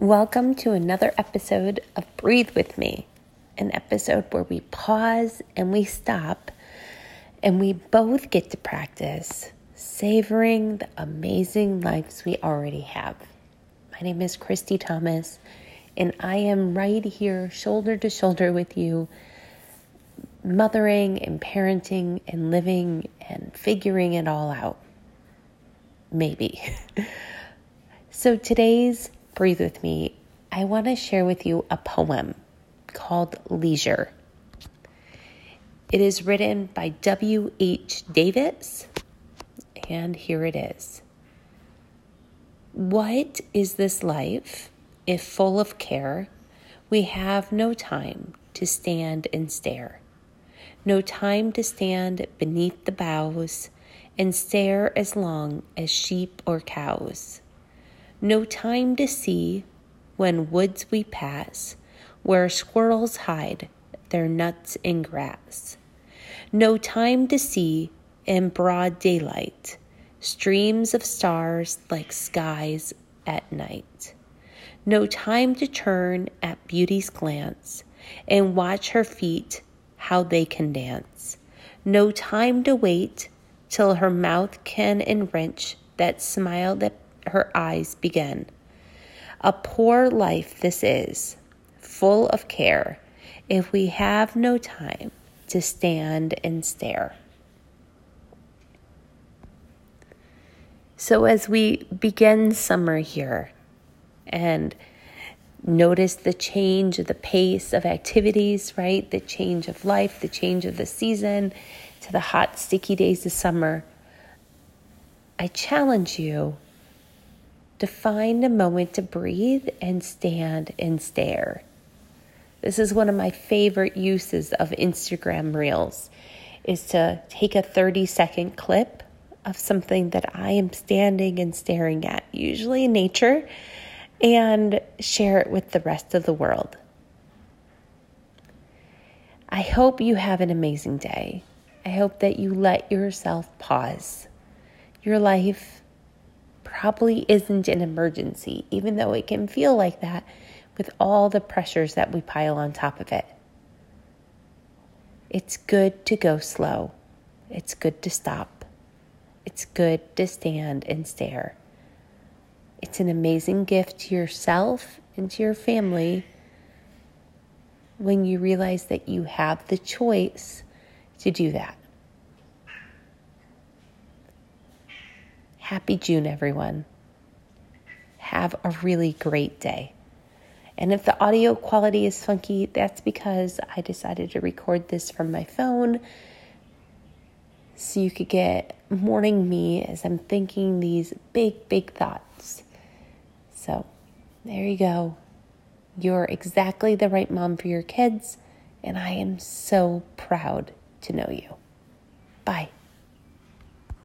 Welcome to another episode of Breathe With Me, an episode where we pause and we stop and we both get to practice savoring the amazing lives we already have. My name is Christy Thomas, and I am right here, shoulder to shoulder with you, mothering and parenting and living and figuring it all out. Maybe. so today's breathe with me, I want to share with you a poem called Leisure. It is written by W.H. Davies, and here it is. What is this life if full of care? We have no time to stand and stare, no time to stand beneath the boughs and stare as long as sheep or cows no time to see when woods we pass, where squirrels hide their nuts in grass. No time to see in broad daylight streams of stars like skies at night. No time to turn at beauty's glance and watch her feet how they can dance. No time to wait till her mouth can enwrench that smile that her eyes begin. A poor life this is, full of care, if we have no time to stand and stare. So, as we begin summer here and notice the change of the pace of activities, right? The change of life, the change of the season to the hot, sticky days of summer, I challenge you to find a moment to breathe and stand and stare. This is one of my favorite uses of Instagram Reels is to take a 30 second clip of something that I am standing and staring at, usually nature, and share it with the rest of the world. I hope you have an amazing day. I hope that you let yourself pause. Your life probably isn't an emergency, even though it can feel like that with all the pressures that we pile on top of it. It's good to go slow. It's good to stop. It's good to stand and stare. It's an amazing gift to yourself and to your family when you realize that you have the choice to do that. Happy June, everyone. Have a really great day. And if the audio quality is funky, that's because I decided to record this from my phone so you could get morning me as I'm thinking these big, big thoughts. So there you go. You're exactly the right mom for your kids, and I am so proud to know you. Bye.